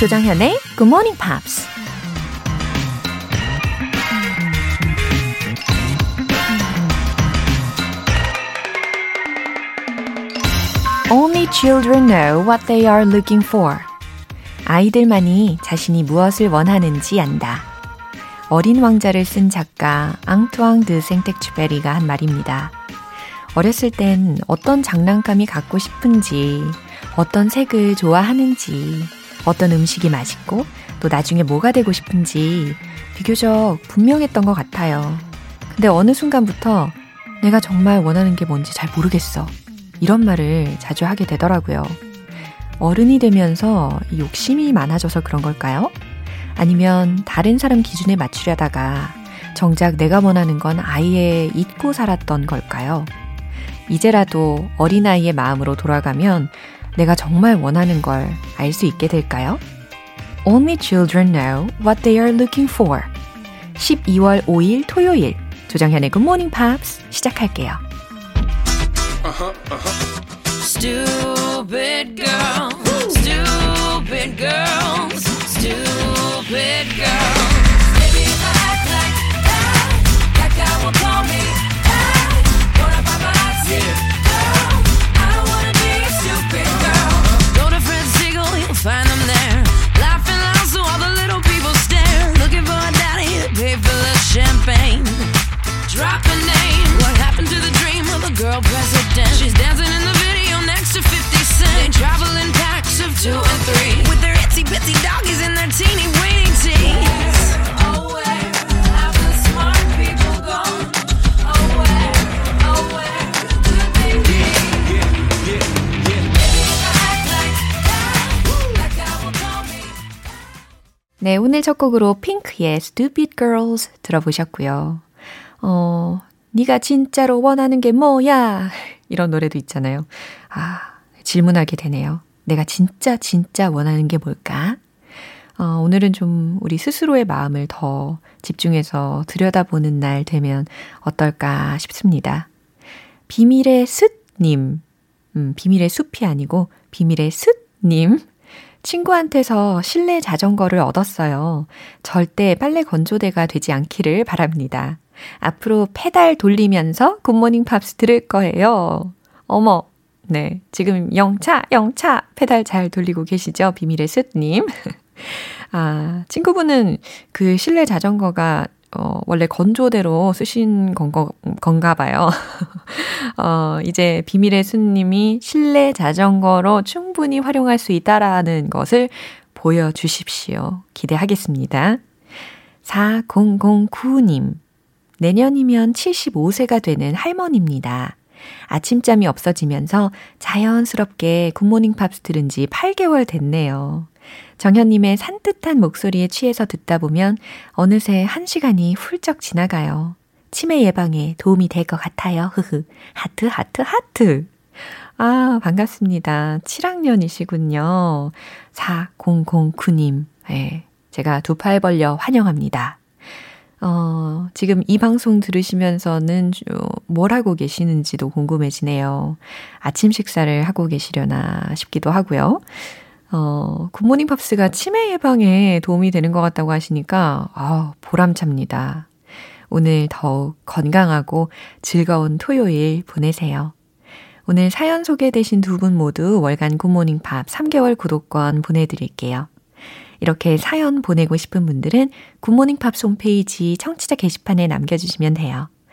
조정현의 Good Morning Pops. Only children know what they are looking for. 아이들만이 자신이 무엇을 원하는지 안다. 어린 왕자를 쓴 작가 앙투앙 드 생텍쥐베리가 한 말입니다. 어렸을 땐 어떤 장난감이 갖고 싶은지, 어떤 색을 좋아하는지, 어떤 음식이 맛있고, 또 나중에 뭐가 되고 싶은지 비교적 분명했던 것 같아요. 근데 어느 순간부터 내가 정말 원하는 게 뭔지 잘 모르겠어. 이런 말을 자주 하게 되더라고요. 어른이 되면서 욕심이 많아져서 그런 걸까요? 아니면 다른 사람 기준에 맞추려다가 정작 내가 원하는 건 아예 잊고 살았던 걸까요? 이제라도 어린아이의 마음으로 돌아가면 내가 정말 원하는 걸 알 수 있게 될까요? Only children know what they are looking for. 12월 5일 토요일 조정현의 Good Morning Pops 시작할게요. Uh-huh, uh-huh. 네, 오늘 첫 곡으로 핑크의 Stupid Girls 들어보셨고요. 어, 네가 진짜로 원하는 게 뭐야? 이런 노래도 있잖아요. 아, 질문하게 되네요. 내가 진짜 진짜 원하는 게 뭘까? 어, 오늘은 좀 우리 스스로의 마음을 더 집중해서 들여다보는 날 되면 어떨까 싶습니다. 비밀의 습님, 음, 비밀의 숲이 아니고 비밀의 습님 친구한테서 실내 자전거를 얻었어요. 절대 빨래 건조대가 되지 않기를 바랍니다. 앞으로 페달 돌리면서 Good Morning Pops 들을 거예요. 어머, 네. 지금 영차, 영차 페달 잘 돌리고 계시죠? 비밀의 숲님. 아, 친구분은 그 실내 자전거가 어, 원래 건조대로 쓰신 건가, 건가 봐요. 어, 이제 비밀의 숲님이 실내 자전거로 충분히 활용할 수 있다라는 것을 보여주십시오. 기대하겠습니다. 4009님. 내년이면 75세가 되는 할머니입니다. 아침잠이 없어지면서 자연스럽게 Good Morning Pops 들은 지 8개월 됐네요. 정현님의 산뜻한 목소리에 취해서 듣다 보면 어느새 한 시간이 훌쩍 지나가요. 치매 예방에 도움이 될 것 같아요. 흐흐. 하트, 하트, 하트. 아, 반갑습니다. 7학년이시군요. 4009님. 네, 제가 두 팔 벌려 환영합니다. 어, 지금 이 방송 들으시면서는 뭘 하고 계시는지도 궁금해지네요. 아침 식사를 하고 계시려나 싶기도 하고요. 어, 굿모닝 팝스가 치매 예방에 도움이 되는 것 같다고 하시니까, 아, 보람찹니다. 오늘 더욱 건강하고 즐거운 토요일 보내세요. 오늘 사연 소개되신 두 분 모두 월간 Good Morning Pop 3개월 구독권 보내드릴게요. 이렇게 사연 보내고 싶은 분들은 Good Morning Pops 홈페이지 청취자 게시판에 남겨주시면 돼요.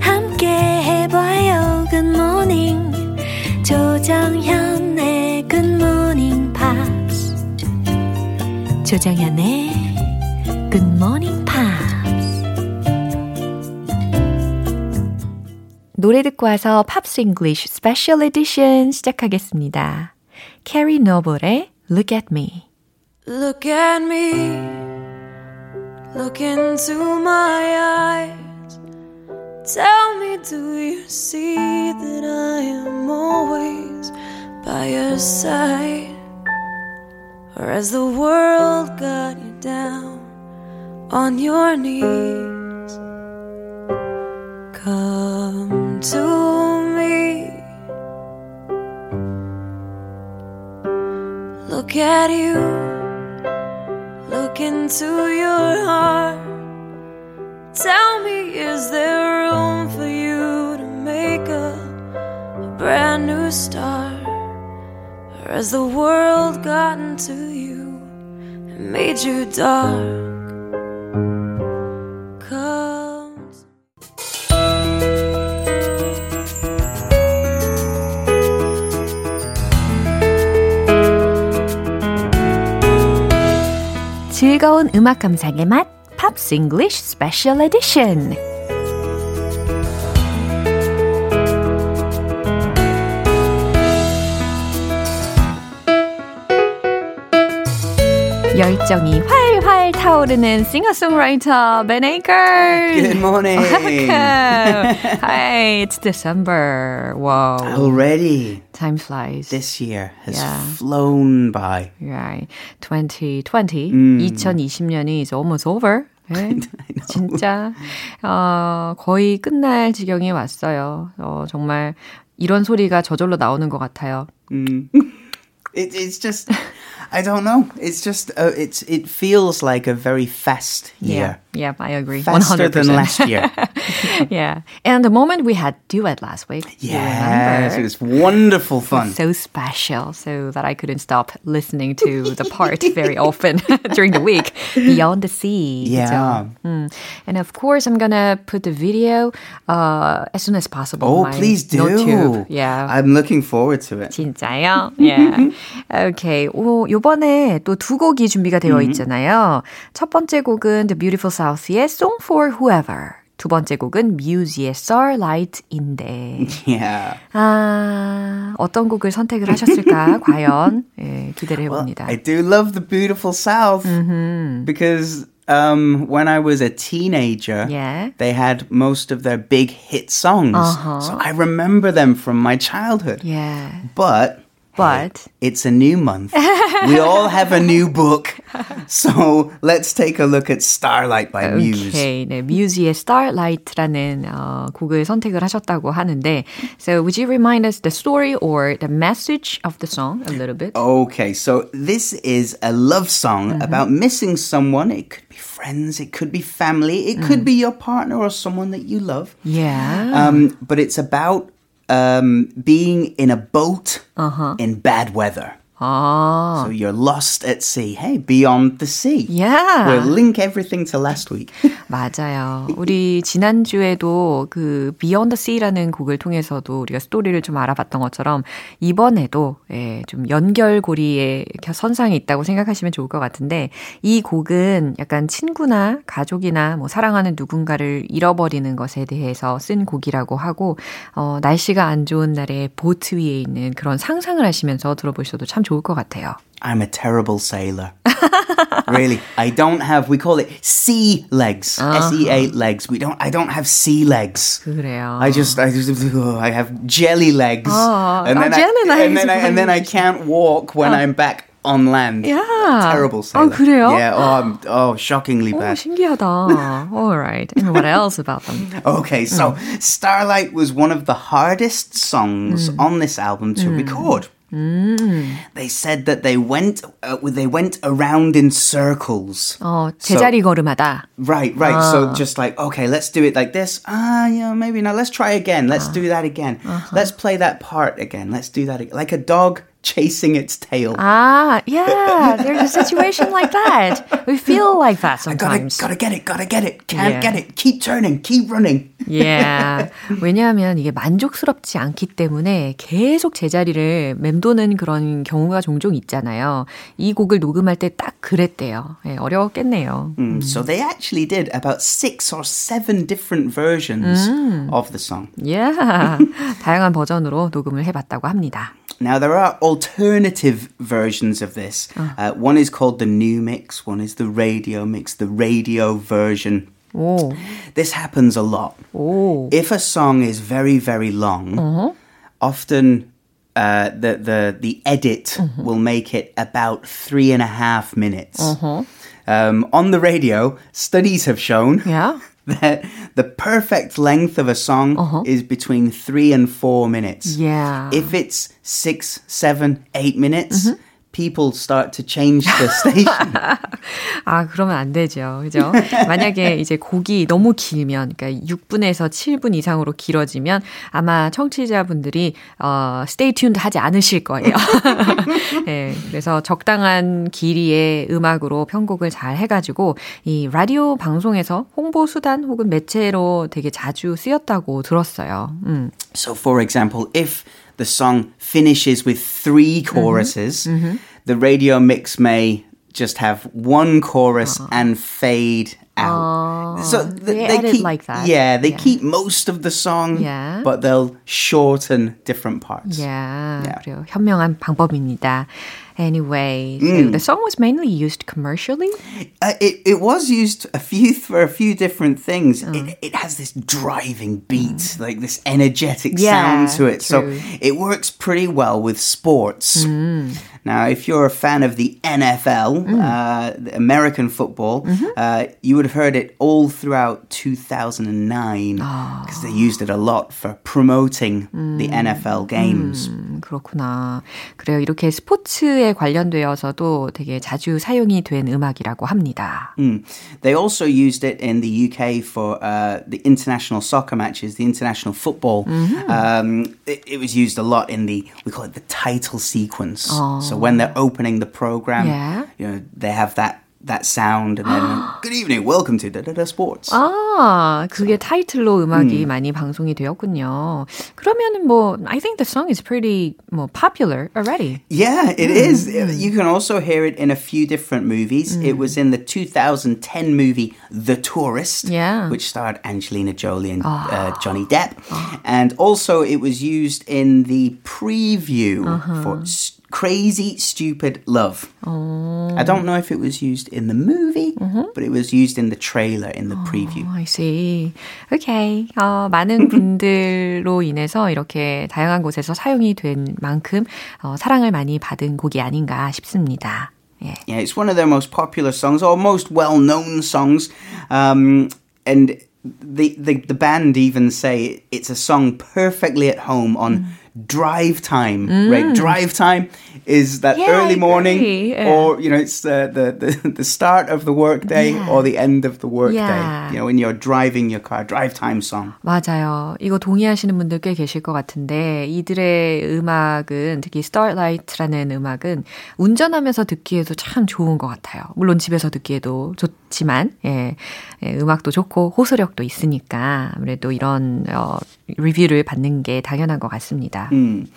함께 해봐요 Good Morning 조정현의 Good Morning Pops 조정현의 굿모닝 팝스 노래 듣고 와서 팝스 잉글리쉬 스페셜 에디션 시작하겠습니다. 캐리 노블의 Look at me. Look at me. Look into my eyes. Tell me, do you see that I am always by your side? Or has the world got you down on your knees? Come to me. Look at you. Look into your heart. Tell me, is there room for you to make a, a brand new start? Or has the world gotten to you and made you dark? Come. 즐거운 음악 감상의 맛 팝스 잉글리쉬 스페셜 에디션 열정이 활활 타오르는 싱어송라이터 Ben Akers. Good morning. Welcome. Hi, it's December. Whoa. Already, Time flies. this year has Yeah. flown by. Right. 2020. 음. 2020년이 is almost over. 네. 진짜 어, 거의 끝날 지경이 왔어요. 어, 정말 이런 소리가 저절로 나오는 것 같아요. It, it's just, I don't know. It's just, uh, it's it feels like a very fast year. Yeah, I agree. Faster 100%. than last year. yeah. And the moment we had duet last week, you yes, remember? it was wonderful fun. so special so that I couldn't stop listening to the part very often during the week. Beyond the Sea. Yeah. 그죠? Mm. And of course, I'm gonna put the video uh, as soon as possible. oh, on my please do. Notube. Yeah. I'm looking forward to it. 진짜요? Yeah. okay. 오, 요번에 또 두 곡이 준비가 되어 있잖아요. 첫 번째 곡은 The Beautiful South의 Song for Whoever. 두 번째 곡은 Muse의 Starlight인데. Yeah. 아, 어떤 곡을 선택을 하셨을까? 과연 예, 기대를 해봅니다. I do love the beautiful South Mm-hmm. because um, when I was a teenager, Yeah. they had most of their big hit songs. Uh-huh. So I remember them from my childhood. yeah. But But it's a new month. we all have a new book. So let's take a look at Starlight by Muse. Okay, 네, Muse의 Starlight라는 어, 곡을 선택을 하셨다고 하는데, so would you remind us the story or the message of the song a little bit? Okay, so this is a love song about missing someone. It could be friends, it could be family, it could be your partner or someone that you love. Yeah. Um, but it's about um, being in a boat in bad weather. 아, So you're lost at sea. Hey, beyond the sea. yeah. We'll link everything to last week. 맞아요. 우리 지난주에도 그 Beyond the Sea라는 곡을 통해서도 우리가 스토리를 좀 알아봤던 것처럼 이번에도 예, 좀 연결고리의 선상이 있다고 생각하시면 좋을 것 같은데 이 곡은 약간 친구나 가족이나 뭐 사랑하는 누군가를 잃어버리는 것에 대해서 쓴 곡이라고 하고 어, 날씨가 안 좋은 날에 보트 위에 있는 그런 상상을 하시면서 들어보셔도 참 좋을 것 같아요. I'm a terrible sailor. really, I don't have. We call it sea legs. S E A legs. We don't. I don't have sea legs. 그래요. I just, I just, I have jelly legs, Oh, and oh, then jelly I, and legs. then I, and then I can't walk when I'm back on land. Yeah. terrible sailor. 어, 그래요? Yeah. Oh, I'm, oh, shockingly 오, bad. 신기하다. All right. And what else about them? Okay, so Starlight was one of the hardest songs on this album to record. They said that they went uh, they went around in circles. 어, So- 제자리 걸음하다. Right, right. So just like, okay, let's do it like this. Ah, yeah, maybe not. Let's try again. Let's do that again. Let's play that part again. Let's do that again. Like a dog chasing its tail. 아, yeah, there's a situation like that. We feel like that gotta, sometimes. gotta get it, gotta get it. Can't Yeah. get it. Keep turning, keep running. Yeah. 왜냐하면 이게 만족스럽지 않기 때문에 계속 제자리를 맴도는 그런 경우가 종종 있잖아요. 이 곡을 녹음할 때 딱 그랬대요. 예, 어려웠겠네요. Mm, So they actually did about six or seven different versions of the song. Yeah. 다양한 버전으로 녹음을 해봤다고 합니다. Now, there are alternative versions of this. Uh, one is called the new mix, one is the radio mix, the radio version. 오, This happens a lot. 오. If a song is very, very long, often uh, the, the, the edit will make it about three and a half minutes. Um, on the radio, studies have shown Yeah. that the perfect length of a song uh-huh. is between three and four minutes. Yeah. If it's six, seven, eight minutes, mm-hmm. People start to change the station. 아, 그러면 안 되죠. 그죠? 만약에 이제 곡이 너무 길면, 그러니까 6분에서 7분 이상으로 길어지면 아마 청취자분들이, 어, stay tuned 하지 않으실 거예요. 네, 그래서 적당한 길이의 음악으로 편곡을 잘 해가지고, 이 라디오 방송에서 홍보 수단 혹은 매체로 되게 자주 쓰였다고 들었어요. 음. So, for example, if the song finishes with three choruses, the radio mix may just have one chorus and fade out. so they edit keep, like that. Yeah, they Yeah. keep most of the song, Yeah. but they'll shorten different parts. Yeah, Yeah. 그래요. 현명한 방법입니다. Anyway, so mm. the song was mainly used commercially. Uh, it, it was used a few for a few different things. Oh. It, it has this driving beat, mm. like this energetic Yeah, sound to it. true. So it works pretty well with sports. Mm. Now, if you're a fan of the NFL, uh, the American football, uh, you would have heard it all throughout 2009 because they used it a lot for promoting the NFL games. 음, 그렇구나. 그래요. 이렇게 스포츠에 관련되어서도 되게 자주 사용이 된 음악이라고 합니다. Mm. They also used it in the UK for uh, the international soccer matches, the international football. Um, it, it was used a lot in the we call it the title sequence. So when they're opening the program, Yeah. you know they have that that sound, and then good evening, welcome to da da da sports. 아, 그게 타이틀로 음악이 많이 방송이 되었군요. 그러면은 뭐, I think the song is pretty 뭐 popular already. Yeah, it is. You can also hear it in a few different movies. It was in the 2010 movie The Tourist, Yeah. which starred Angelina Jolie and uh, Johnny Depp. And also, it was used in the preview for S- Crazy Stupid Love. I don't know if it was used in the movie, but it was used in the trailer in the preview. I see. Okay. 어, 많은 분들로 인해서 이렇게 다양한 곳에서 사용이 된 만큼 어, 사랑을 많이 받은 곡이 아닌가 싶습니다. 예. Yeah, it's one of their most popular songs or most well-known songs, um, and the, the the band even say it's a song perfectly at home on Drive time. Right, drive time is that Yeah, early morning, yeah. or you know, it's the the, the, the start of the workday Yeah. or the end of the workday. You know, when you're driving your car, drive time song. 맞아요. 이거 동의하시는 분들 꽤 계실 것 같은데 이들의 음악은 특히 Starlight라는 음악은 운전하면서 듣기에도 참 좋은 것 같아요. 물론 집에서 듣기에도 좋 지만 예, 예, 음악도 좋고 호소력도 있으니까 아무래도 이런 어, 리뷰를 받는 게 당연한 것 같습니다. Mm.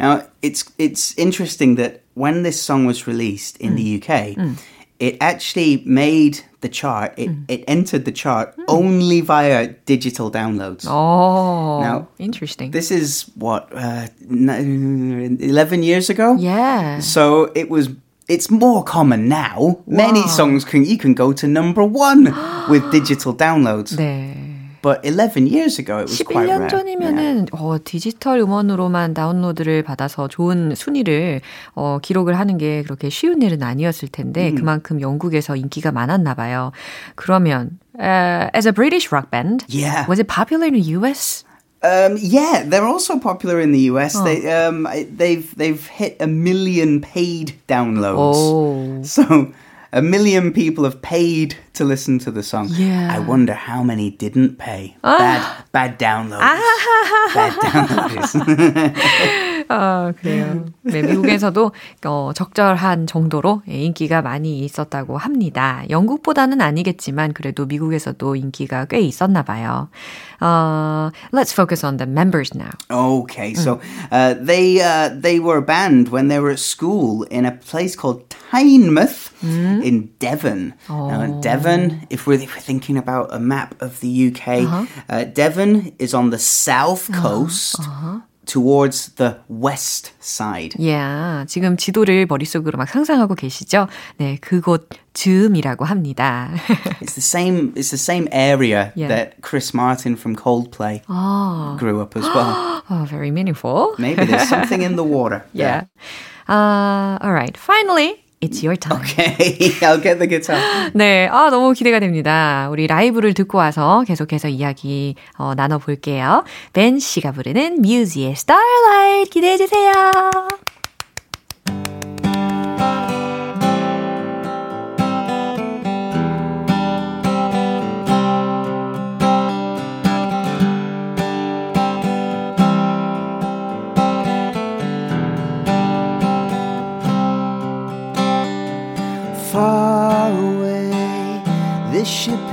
Now, it's it's interesting that when this song was released in the UK, it actually made the chart. It, it entered the chart only via digital downloads. 오, Now, interesting. This is what uh, n- eleven years ago. yeah. So it was. It's more common now. Many Wow. songs can you can go to number one with digital downloads. 네. But eleven years ago, it was quite 11년 rare. 전이면은 어, 디지털 음원으로만 다운로드를 받아서 좋은 순위를 어, 기록을 하는 게 그렇게 쉬운 일은 아니었을 텐데 그만큼 영국에서 인기가 많았나 봐요. 그러면 uh, as a British rock band, Yeah. was it popular in the US? Um, yeah, they're also popular in the US. They um, they've they've hit a million paid downloads. 오. So a million people have paid to listen to the song. Yeah. I wonder how many didn't pay. Bad bad downloads. bad downloads. 아, 그래요. 네, 미국에서도 어, 적절한 정도로 예, 인기가 많이 있었다고 합니다. 영국보다는 아니겠지만 그래도 미국에서도 인기가 꽤 있었나 봐요. 어, let's focus on the members now. Okay, so uh, they uh, they were a band when they were at school in a place called Tynemouth in Devon. Now, Devon, if we're, if we're thinking about a map of the UK, uh Devon is on the south coast. towards the west side. Yeah, 지금 지도를 머릿속으로 막 상상하고 계시죠? 네, 그곳 즈음이라고 합니다. it's the same. It's the same area Yeah. that Chris Martin from Coldplay 아, grew up as well. oh, very meaningful. Maybe there's something in the water. Yeah. Uh, all right. Finally, it's your time. Okay, I'll get the guitar. 네, 아, 너무 기대가 됩니다. 우리 라이브를 듣고 와서 계속해서 이야기 어, 나눠볼게요. 벤 씨가 부르는 뮤지의 Starlight 기대해 주세요.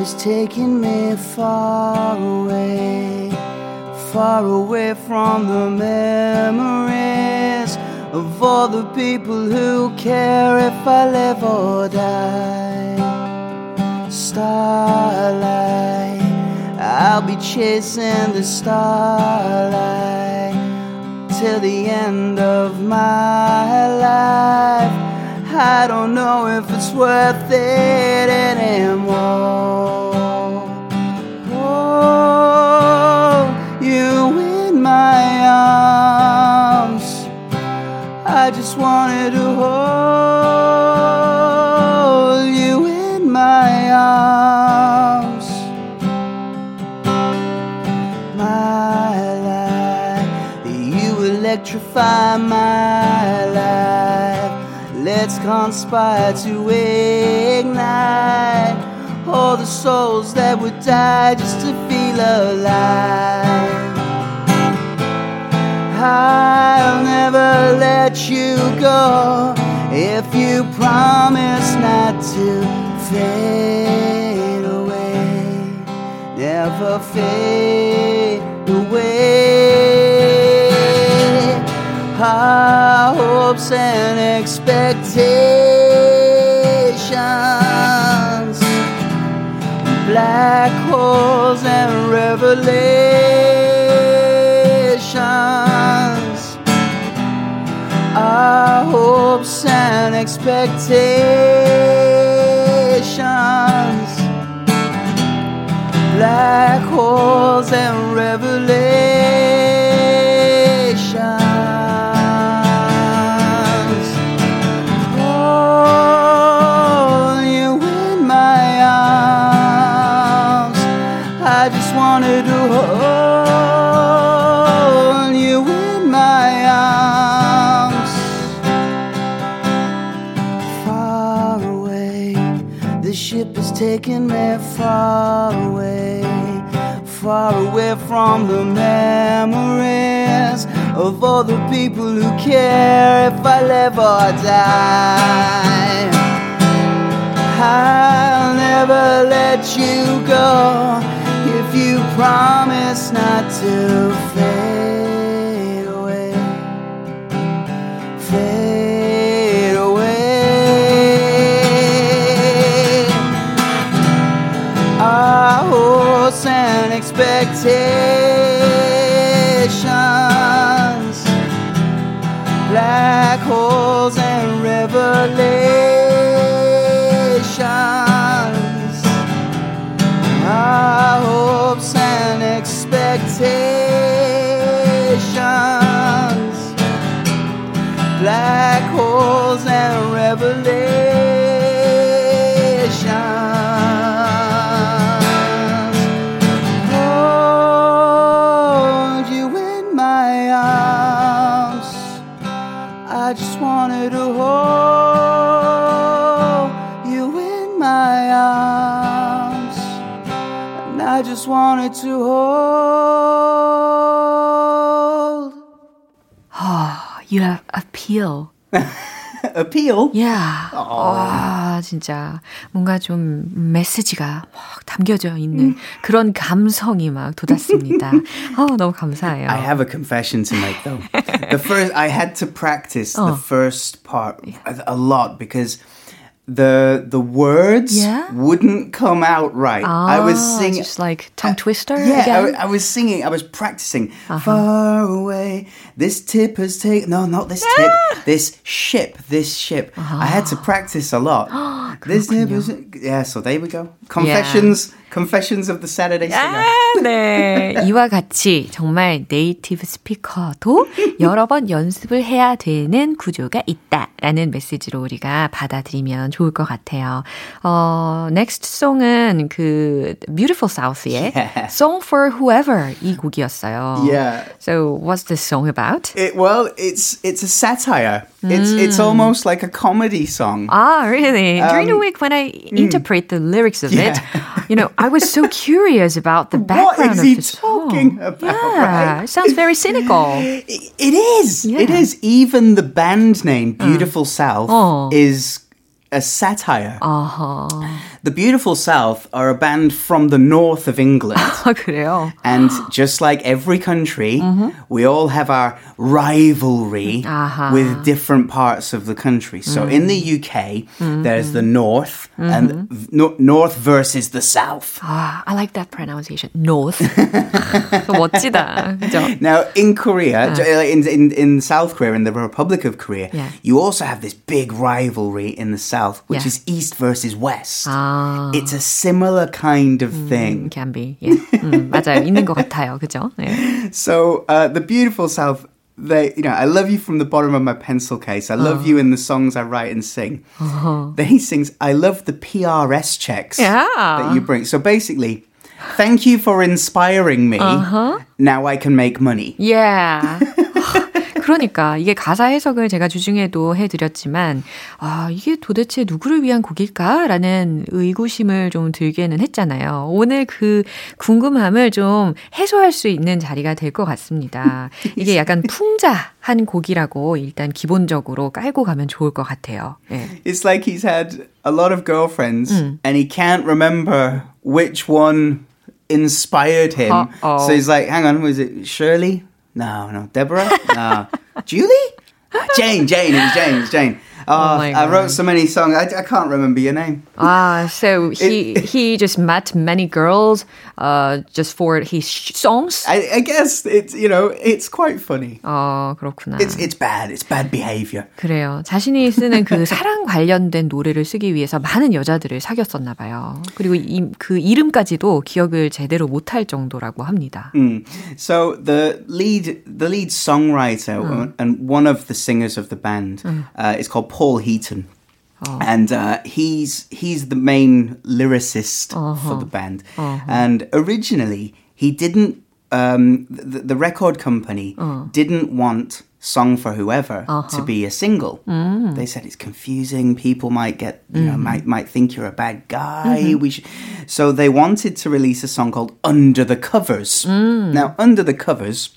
Is taking me far away, far away from the memories of all the people who care if I live or die. Starlight, I'll be chasing the starlight till the end of my life. I don't know if it's worth it anymore. Arms. I just wanted to hold you in my arms. My life, you electrify my life. Let's conspire to ignite all the souls that would die just to feel alive. I'll never let you go if you promise not to fade away, never fade away. Our hopes and expectations, black holes and revelations our hopes and expectations, black holes and revelations. Taking me far away, far away from the memories of all the people who care if I live or die. I'll never let you go if you promise not to fade hopes and expectations, black holes and revelations. Our hopes and expectations, black holes and revelations. Wanted to hold. You have appeal. Appeal? Yeah. 와, 진짜 뭔가 좀 메시지가 막 담겨져 있는 그런 감성이 막 돋았습니다. 아, 너무 감사해요. I have a confession to make though. the first I had to practice the Oh. first part a lot because the the words Yeah? wouldn't come out right. I was Ah, singing just like tongue twister Yeah, I, again. I was singing. I was practicing. Uh-huh. Far away, this tip has taken. No, not this tip. This ship. This ship. I had to practice a lot. this tip is. Yeah. So there we go. Confessions. Confessions of the Saturday singer. 아, 네. 이와 같이 정말 네이티브 스피커도 여러 번 연습을 해야 되는 구조가 있다라는 메시지로 우리가 받아들이면 좋을 것 같아요. 어, next song은 그 Beautiful South의 Yeah. Song for Whoever 이 곡이었어요. Yeah. So what's the song about? It, well, it's it's a satire. It's it's almost like a comedy song. Ah, really? During the week when I interpret the lyrics of it, you know, I was so curious about the What background is of he the song. talking about, Yeah, right? it sounds very cynical. It it is. Yeah. Uh. is. Even the band name, Beautiful South, Oh. is a satire. 아하. The Beautiful South are a band from the north of England. 아, 그래요? And just like every country, Mm-hmm. we all have our rivalry 아하. with different parts of the country. So in the UK, Mm-hmm. there's the north and v- no- north versus the south. 아, I like that pronunciation. North. 멋지다. 그죠? Now, in Korea, j- uh, in, in, in South Korea, in the Republic of Korea, Yeah. you also have this big rivalry in the South, which Yeah. is East versus West. 아, It's a similar kind of thing. can be. 예. 음, 맞아요. 있는 것 같아요. 그죠? 네. So, uh, the beautiful South, they, you know, I love you from the bottom of my pencil case. I love you in the songs I write and sing. Then he sings, I love the PRS checks Yeah. that you bring. So basically, thank you for inspiring me. Now I can make money. Yeah. 그러니까 이게 가사 해석을 제가 주중에도 해드렸지만 아 이게 도대체 누구를 위한 곡일까라는 의구심을 좀 들게는 했잖아요. 오늘 그 궁금함을 좀 해소할 수 있는 자리가 될 것 같습니다. 이게 약간 풍자한 곡이라고 일단 기본적으로 깔고 가면 좋을 것 같아요. 예. It's like he's had a lot of girlfriends and he can't remember which one inspired him. Uh-oh. So he's like, hang on, was it Shirley? No, no. Deborah? No. Julie? Jane, Jane, it was Jane, it was Jane. Oh, my I God. wrote so many songs. I, I can't remember your name. Ah, so he he just met many girls uh just for his sh- songs. I, I guess it's you know it's quite funny. 어, 그렇구나. It's it's bad. It's bad behavior. 그래요. 자신이 쓰는 그 사랑 관련된 노래를 쓰기 위해서 많은 여자들을 사귀었었나 봐요. 그리고 이, 그 이름까지도 기억을 제대로 못할 정도라고 합니다. Mm. So the lead the lead songwriter and one of the singers of the band uh, is called Paul Heaton. Oh. And uh, he's he's the main lyricist for uh-huh. the band. Uh-huh. And originally, he didn't. Um, the, the record company uh. didn't want "Song for Whoever" to uh-huh. be a single. Mm. They said it's confusing. People might get you know mm-hmm. might might think you're a bad guy. Mm-hmm. We should. So they wanted to release a song called "Under the Covers." Mm. Now, "Under the Covers."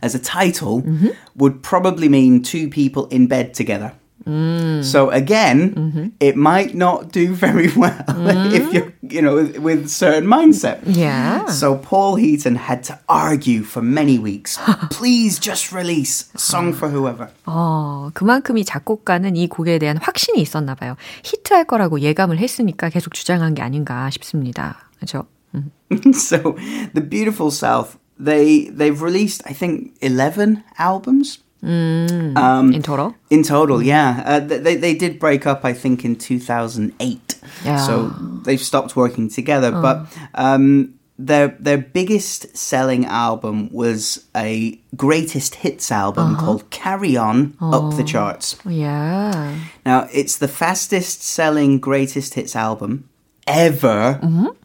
as a title mm-hmm. would probably mean two people in bed together. So again, it might not do very well if you're, you know, with, with certain mindset. Yeah. So Paul Heaton had to argue for many weeks. Please just release Song for Whoever. 어, 그만큼 이 작곡가는 이 곡에 대한 확신이 있었나 봐요. 히트할 거라고 예감을 했으니까 계속 주장한 게 아닌가 싶습니다. 그렇죠? so the Beautiful South, they they've released I think eleven albums. Um, In total. In total, yeah. Uh, they, they did break up, I think, in 2008. Yeah. So they've stopped working together. But um, their, their biggest selling album was a greatest hits album called Carry On Up the Charts. Yeah. Now, it's the fastest selling greatest hits album ever,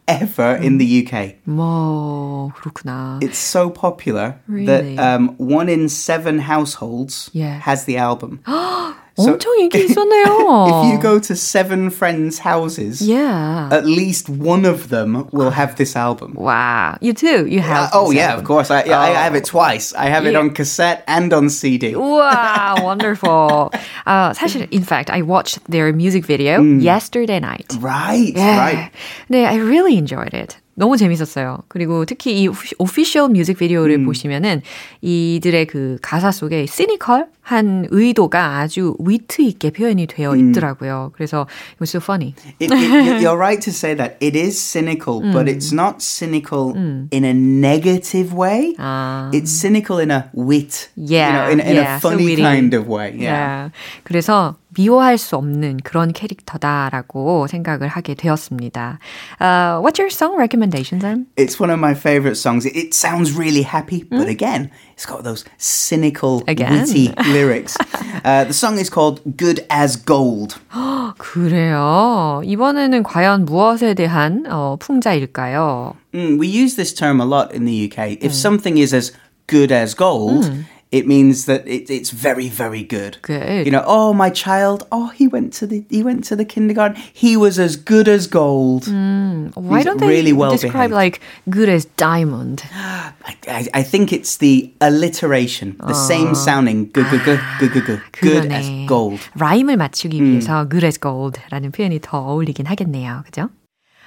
ever in the UK. 뭐 그렇구나. It's so popular Really? that um, one in seven households Yeah. has the album. 엄청 인기 있었네요. If you go to seven friends' houses, yeah. at least one of them will have this album. wow. You too. You have. oh this yeah, album. of course. I, yeah, I have it twice. I have it Yeah. on cassette and on CD. Wow, wonderful. Uh, 사실, in fact, I watched their music video yesterday night. Right, Yeah. right. 네, I really enjoyed it. 너무 재밌었어요. 그리고 특히 이 오피셜 뮤직비디오를 음. 보시면은 이들의 그 가사 속에 시니컬한 의도가 아주 위트 있게 표현이 되어 음. 있더라고요. 그래서 it was so funny. It, it, you're right to say that it is cynical, 음. but it's not cynical 음. in a negative way. 아. It's cynical in a wit, yeah, you know, in, in yeah, a funny so kind of way. Yeah. yeah. 그래서 미워할 수 없는 그런 캐릭터다라고 생각을 하게 되었습니다. Uh, what's your song recommendation, Sam? It's one of my favorite songs. It, it sounds really happy, but again, it's got those cynical, again? witty lyrics. Uh, the song is called Good as Gold. 그래요. 이번에는 과연 무엇에 대한 어, 풍자일까요? Mm, we use this term a lot in the UK. If something is as good as gold, it means that it, it's very very good. Good. You know, oh my child, oh he went to the he went to the kindergarten. He was as good as gold. Mm, why He's don't they really well describe behaved. like good as diamond? I, I, think it's the alliteration, the 어. same sounding good good good good good good good as gold. 라임을 맞추기 위해서 good as gold라는 표현이 더 어울리긴 하겠네요. 그죠?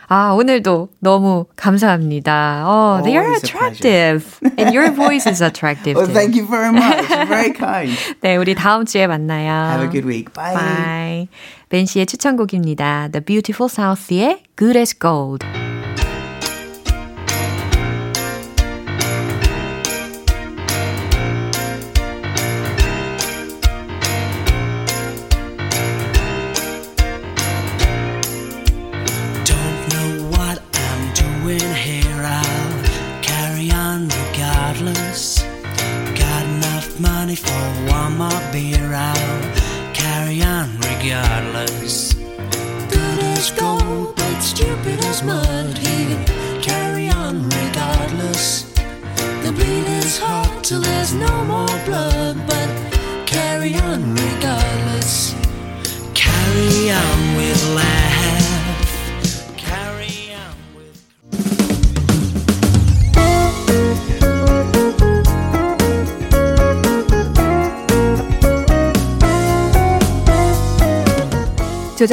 아, 오늘도 너무 감사합니다. Oh, they are attractive. And your voice is attractive. well, thank you very much. Very kind. 네, 우리 다음 주에 만나요. Have a good week. Bye. Bye. 벤 씨의 추천곡입니다. The Beautiful South의 Good as Gold.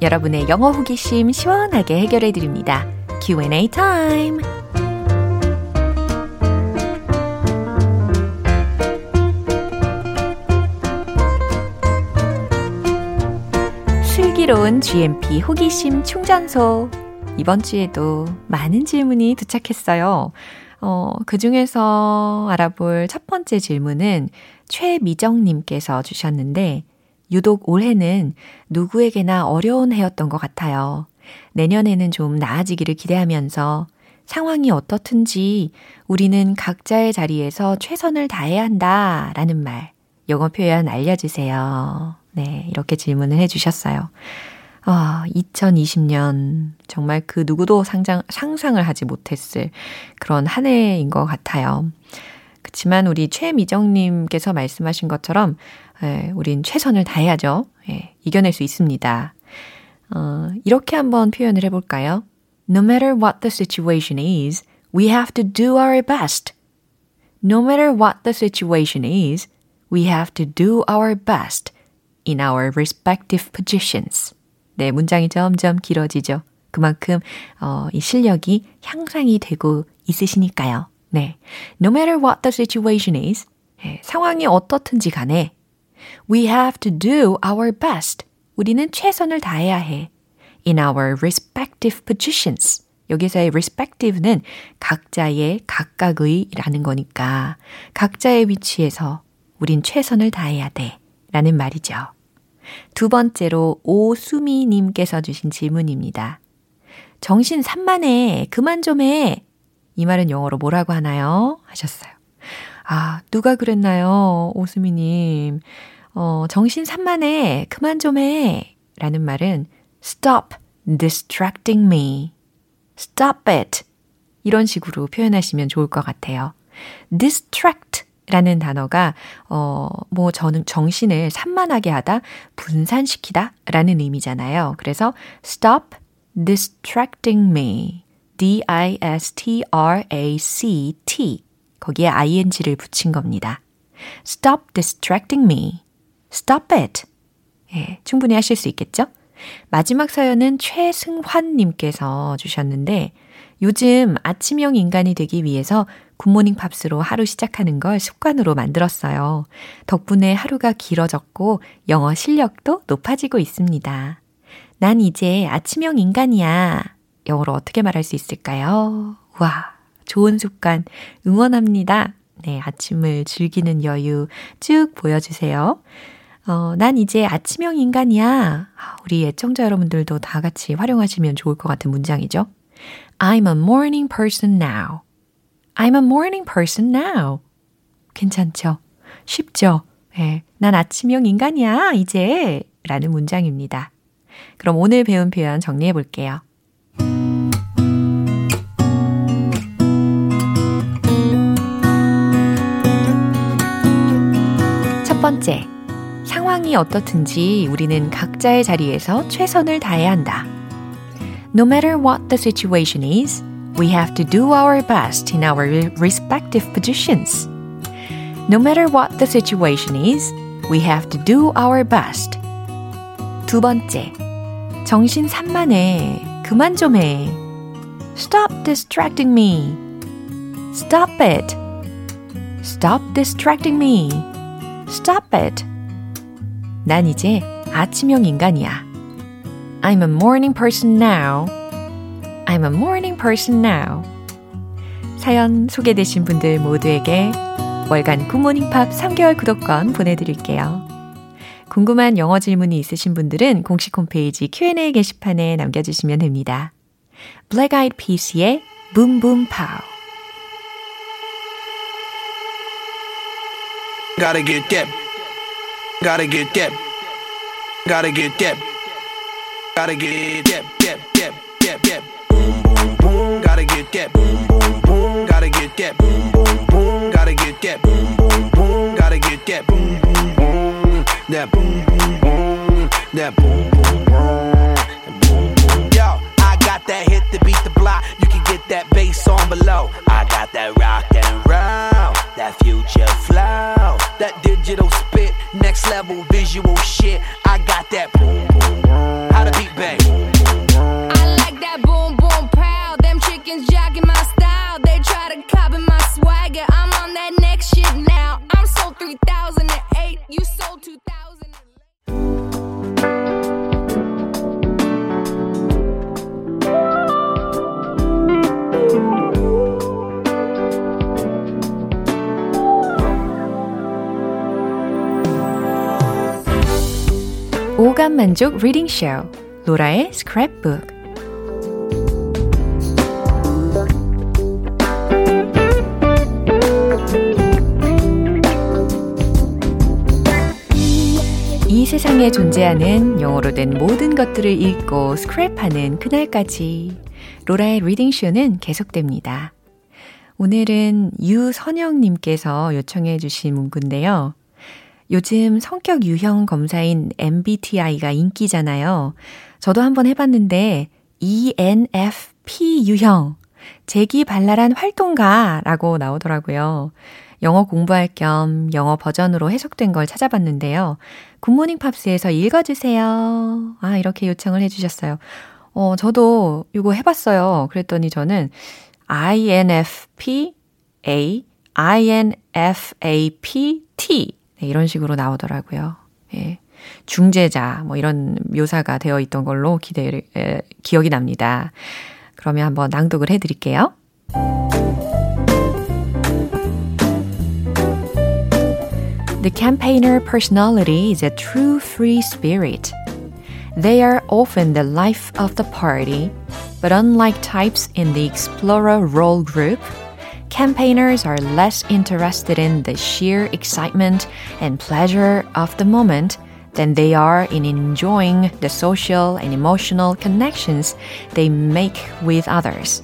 여러분의 영어 호기심 시원하게 해결해 드립니다. Q&A 타임. 슬기로운 GMP 호기심 충전소. 이번 주에도 많은 질문이 도착했어요. 어, 그 중에서 알아볼 첫 번째 질문은 최미정님께서 주셨는데, 유독 올해는 누구에게나 어려운 해였던 것 같아요. 내년에는 좀 나아지기를 기대하면서 상황이 어떻든지 우리는 각자의 자리에서 최선을 다해야 한다 라는 말, 영어 표현 알려주세요. 네, 이렇게 질문을 해주셨어요. 아, 2020년 정말 그 누구도 상장, 상상을 하지 못했을 그런 한 해인 것 같아요. 그렇지만 우리 최미정님께서 말씀하신 것처럼 예, 우린 최선을 다해야죠. 예, 이겨낼 수 있습니다. 어, 이렇게 한번 표현을 해볼까요? No matter what the situation is, we have to do our best. No matter what the situation is, we have to do our best in our respective positions. 네, 문장이 점점 길어지죠. 그만큼 어, 이 실력이 향상이 되고 있으시니까요. 네. No matter what the situation is, 예, 상황이 어떻든지 간에 We have to do our best. 우리는 최선을 다해야 해. In our respective positions. 여기서의 respective는 각자의 각각의 라는 거니까 각자의 위치에서 우린 최선을 다해야 돼. 라는 말이죠. 두 번째로 오수미님께서 주신 질문입니다. 정신 산만해. 그만 좀 해. 이 말은 영어로 뭐라고 하나요? 하셨어요. 아, 누가 그랬나요? 오수미님. 어, 정신 산만해. 그만 좀 해. 라는 말은 stop distracting me. stop it. 이런 식으로 표현하시면 좋을 것 같아요. distract 라는 단어가, 어, 뭐, 저는 정신을 산만하게 하다, 분산시키다 라는 의미잖아요. 그래서 stop distracting me. D-I-S-T-R-A-C-T. 거기에 ing를 붙인 겁니다. Stop distracting me. Stop it. 예, 충분히 하실 수 있겠죠? 마지막 사연은 최승환님께서 주셨는데, 요즘 아침형 인간이 되기 위해서 굿모닝 팝스로 하루 시작하는 걸 습관으로 만들었어요. 덕분에 하루가 길어졌고 영어 실력도 높아지고 있습니다. 난 이제 아침형 인간이야. 영어로 어떻게 말할 수 있을까요? 와, 좋은 습관 응원합니다. 네, 아침을 즐기는 여유 쭉 보여주세요. 어, 난 이제 아침형 인간이야. 우리 애청자 여러분들도 다 같이 활용하시면 좋을 것 같은 문장이죠. I'm a morning person now. I'm a morning person now. 괜찮죠? 쉽죠? 네, 난 아침형 인간이야, 이제. 라는 문장입니다. 그럼 오늘 배운 표현 정리해 볼게요. 첫 번째, 상황이 어떻든지 우리는 각자의 자리에서 최선을 다해야 한다. No matter what the situation is, we have to do our best in our respective positions. No matter what the situation is, we have to do our best. 두 번째, 정신 산만해. 그만 좀 해. Stop distracting me. Stop it. Stop distracting me. Stop it. 난 이제 아침형 인간이야. I'm a morning person now. I'm a morning person now. 사연 소개되신 분들 모두에게 월간 굿모닝 팝 3개월 구독권 보내드릴게요. 궁금한 영어 질문이 있으신 분들은 공식 홈페이지 Q&A 게시판에 남겨주시면 됩니다. Black Eyed Peas의 Boom Pow Gotta get that. Gotta get that. Gotta get that. Gotta get that. That. That. That. That. Boom boom boom. Gotta get that. Boom boom boom. Gotta get that. Boom boom boom. Gotta get that. Boom boom boom. Gotta get that. Boom boom boom. That boom boom boom. That boom boom boom. Yo, I got that hit to beat the block. You can get that bass on below. I got that rock and roll. That future flow. That digital spit. Next level visual shit. I got that boom boom boom. How the beat bang? I like that boom boom pow. Them chickens jacking my style. They try to copy my swagger. I'm on that next shit now. I'm sold 3008. You sold 2000. 오감 만족 reading 쇼 로라의 스크랩북 이 세상에 존재하는 영어로 된 모든 것들을 읽고 스크랩하는 그날까지 로라의 reading 쇼는 계속됩니다. 오늘은 유선영님께서 요청해 주신 문구인데요. 요즘 성격 유형 검사인 MBTI가 인기잖아요. 저도 한번 해봤는데 ENFP 유형, 재기발랄한 활동가라고 나오더라고요. 영어 공부할 겸 영어 버전으로 해석된 걸 찾아봤는데요. 굿모닝 팝스에서 읽어주세요. 아, 이렇게 요청을 해주셨어요. 어, 저도 이거 해봤어요. 그랬더니 저는 INFP, A, INFAP, T. 네, 이런 식으로 나오더라고요. 예. 중재자, 뭐 이런 묘사가 되어 있던 걸로 기대, 에, 기억이 납니다. 그러면 한번 낭독을 해 드릴게요. The campaigner personality is a true free spirit. They are often the life of the party, but unlike types in the explorer role group, campaigners are less interested in the sheer excitement and pleasure of the moment than they are in enjoying the social and emotional connections they make with others.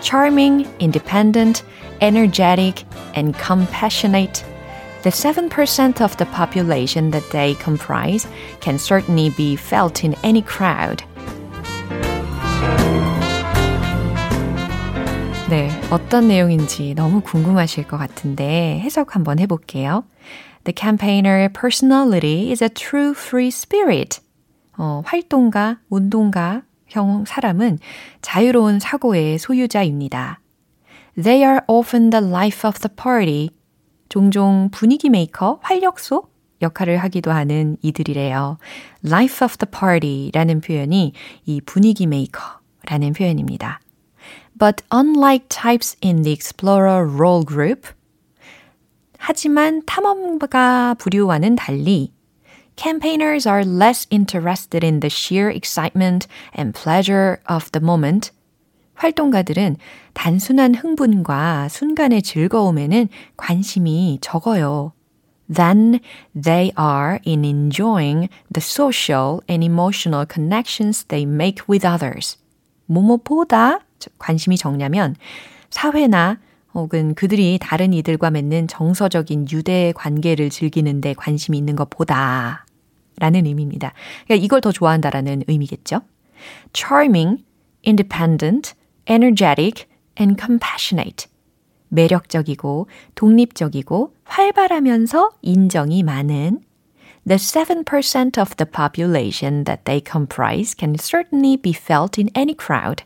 charming, independent, energetic, and compassionate. The 7% of the population that they comprise can certainly be felt in any crowd. 네, 어떤 내용인지 너무 궁금하실 것 같은데 해석 한번 해볼게요. The campaigner personality is a true free spirit. 어, 활동가, 운동가, 형 사람은 자유로운 사고의 소유자입니다. They are often the life of the party. 종종 분위기 메이커, 활력소 역할을 하기도 하는 이들이래요. life of the party 라는 표현이 이 분위기 메이커라는 표현입니다. But unlike types in the explorer role group, 하지만 탐험가 부류와는 달리 campaigners are less interested in the sheer excitement and pleasure of the moment. 활동가들은 단순한 흥분과 순간의 즐거움에는 관심이 적어요. than they are in enjoying the social and emotional connections they make with others. 뭐뭐보다 관심이 적냐면 사회나 혹은 그들이 다른 이들과 맺는 정서적인 유대 관계를 즐기는데 관심이 있는 것보다 라는 의미입니다. 그러니까 이걸 더 좋아한다라는 의미겠죠. charming, independent, energetic, and compassionate. 매력적이고 독립적이고 활발하면서 인정이 많은 The 7% of the population that they comprise can certainly be felt in any crowd.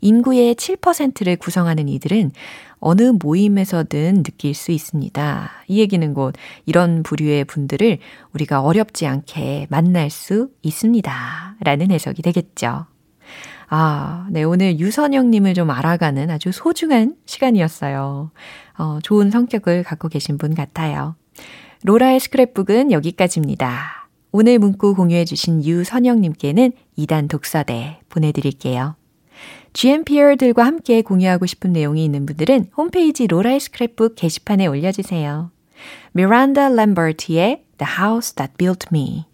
인구의 7%를 구성하는 이들은 어느 모임에서든 느낄 수 있습니다. 이 얘기는 곧 이런 부류의 분들을 우리가 어렵지 않게 만날 수 있습니다. 라는 해석이 되겠죠. 아, 네, 오늘 유선영님을 좀 알아가는 아주 소중한 시간이었어요. 어, 좋은 성격을 갖고 계신 분 같아요. 로라의 스크랩북은 여기까지입니다. 오늘 문구 공유해주신 유선영님께는 2단 독서대 보내드릴게요. GMPR들과 함께 공유하고 싶은 내용이 있는 분들은 홈페이지 로라의 스크랩북 게시판에 올려주세요. 미란다 램버트의 The House That Built Me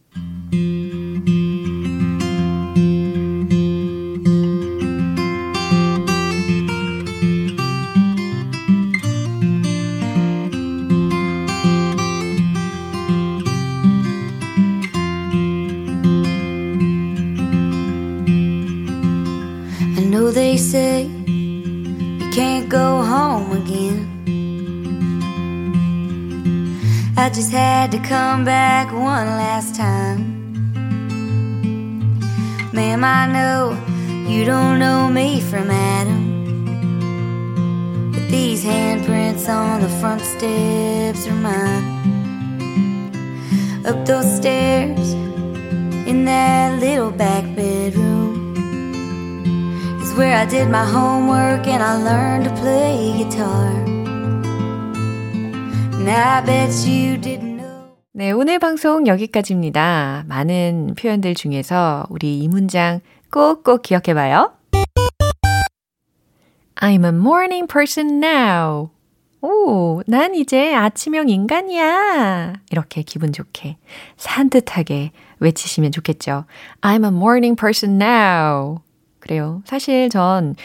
they say you can't go home again. I just had to come back one last time. Ma'am, I know you don't know me from Adam. But these handprints on the front steps are mine. Up those stairs in that little back bedroom where I did my homework and I learned to play guitar. And I bet you didn't know. 네, 오늘 방송 여기까지입니다. 많은 표현들 중에서 우리 이 문장 꼭꼭 기억해 봐요. I'm a morning person now. 오, 난 이제 아침형 인간이야. 이렇게 기분 좋게, 산뜻하게 외치시면 좋겠죠. I'm a morning person now. 그래요. 사실 전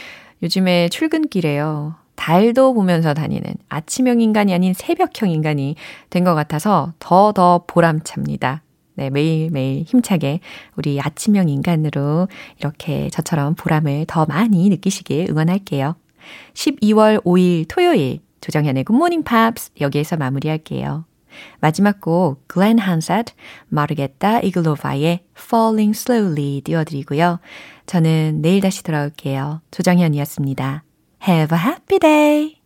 요즘에 출근길에요. 달도 보면서 다니는 아침형 인간이 아닌 새벽형 인간이 된 것 같아서 더더 보람찹니다. 네, 매일매일 힘차게 우리 아침형 인간으로 이렇게 저처럼 보람을 더 많이 느끼시길 응원할게요. 12월 5일 토요일 조정현의 Good Morning Pops 여기에서 마무리할게요. 마지막 곡 Glen Hansard, 마르게타 이글로바의 Falling Slowly 띄워드리고요. 저는 내일 다시 돌아올게요. 조정현이었습니다. Have a happy day!